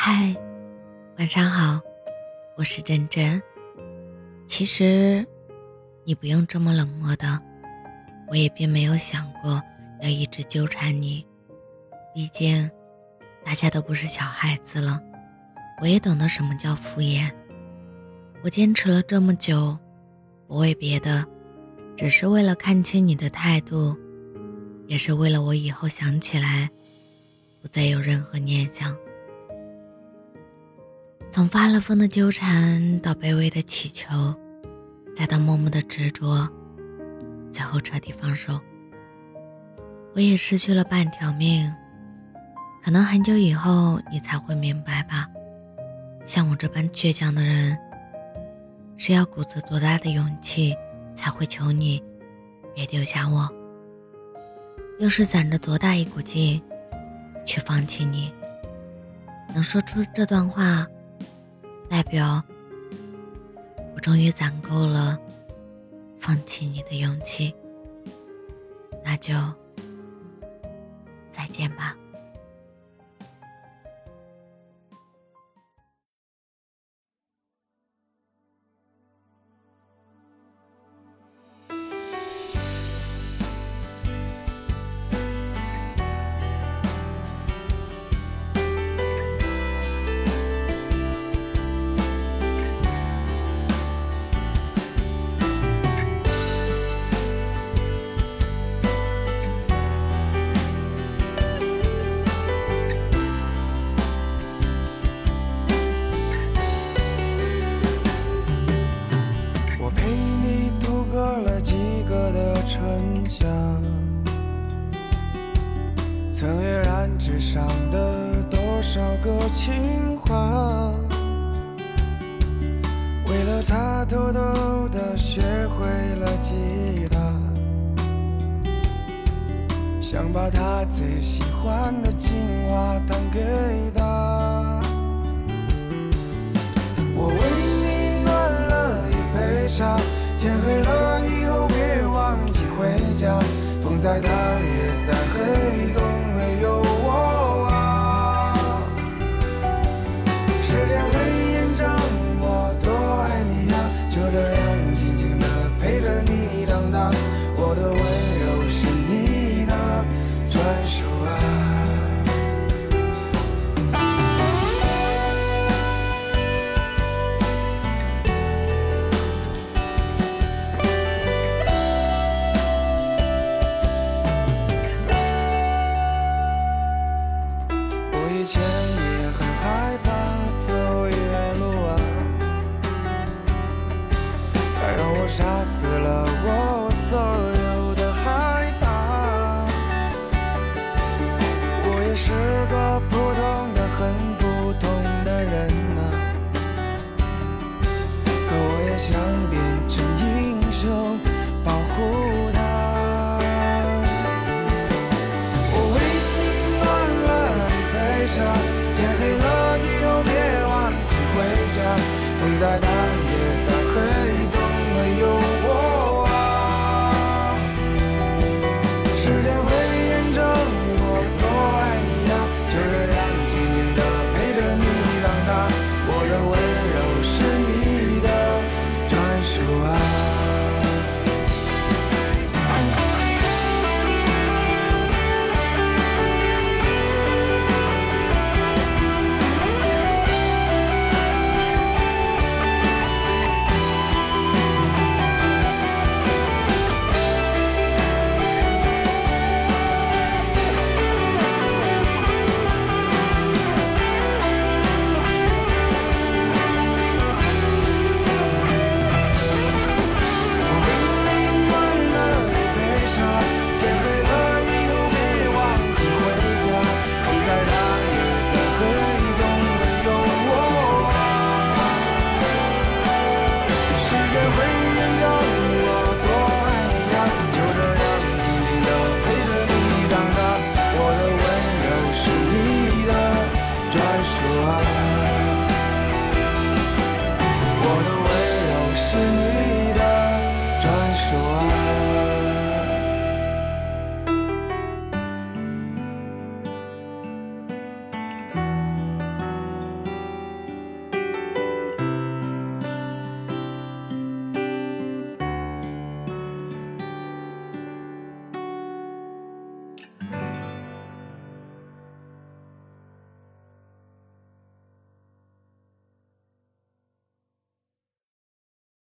嗨，晚上好，我是真真。其实你不用这么冷漠的，我也并没有想过要一直纠缠你。毕竟大家都不是小孩子了，我也懂得什么叫敷衍。我坚持了这么久，不为别的，只是为了看清你的态度，也是为了我以后想起来，不再有任何念想。从发了疯的纠缠，到卑微的乞求，再到默默的执着，最后彻底放手。我也失去了半条命，可能很久以后你才会明白吧。像我这般倔强的人，是要鼓足多大的勇气才会求你别丢下我，又是攒着多大一股劲去放弃你？能说出这段话。代表我终于攒够了放弃你的勇气，那就再见吧。少个情话，为了他偷偷的学会了吉他，想把他最喜欢的情话弹给他。我为你暖了一杯茶，天黑了以后别忘记。回家，风再大也再黑都没有时间会想变成英雄，保护她。我为你暖了一杯茶，天黑了以后别忘记回家，风再大。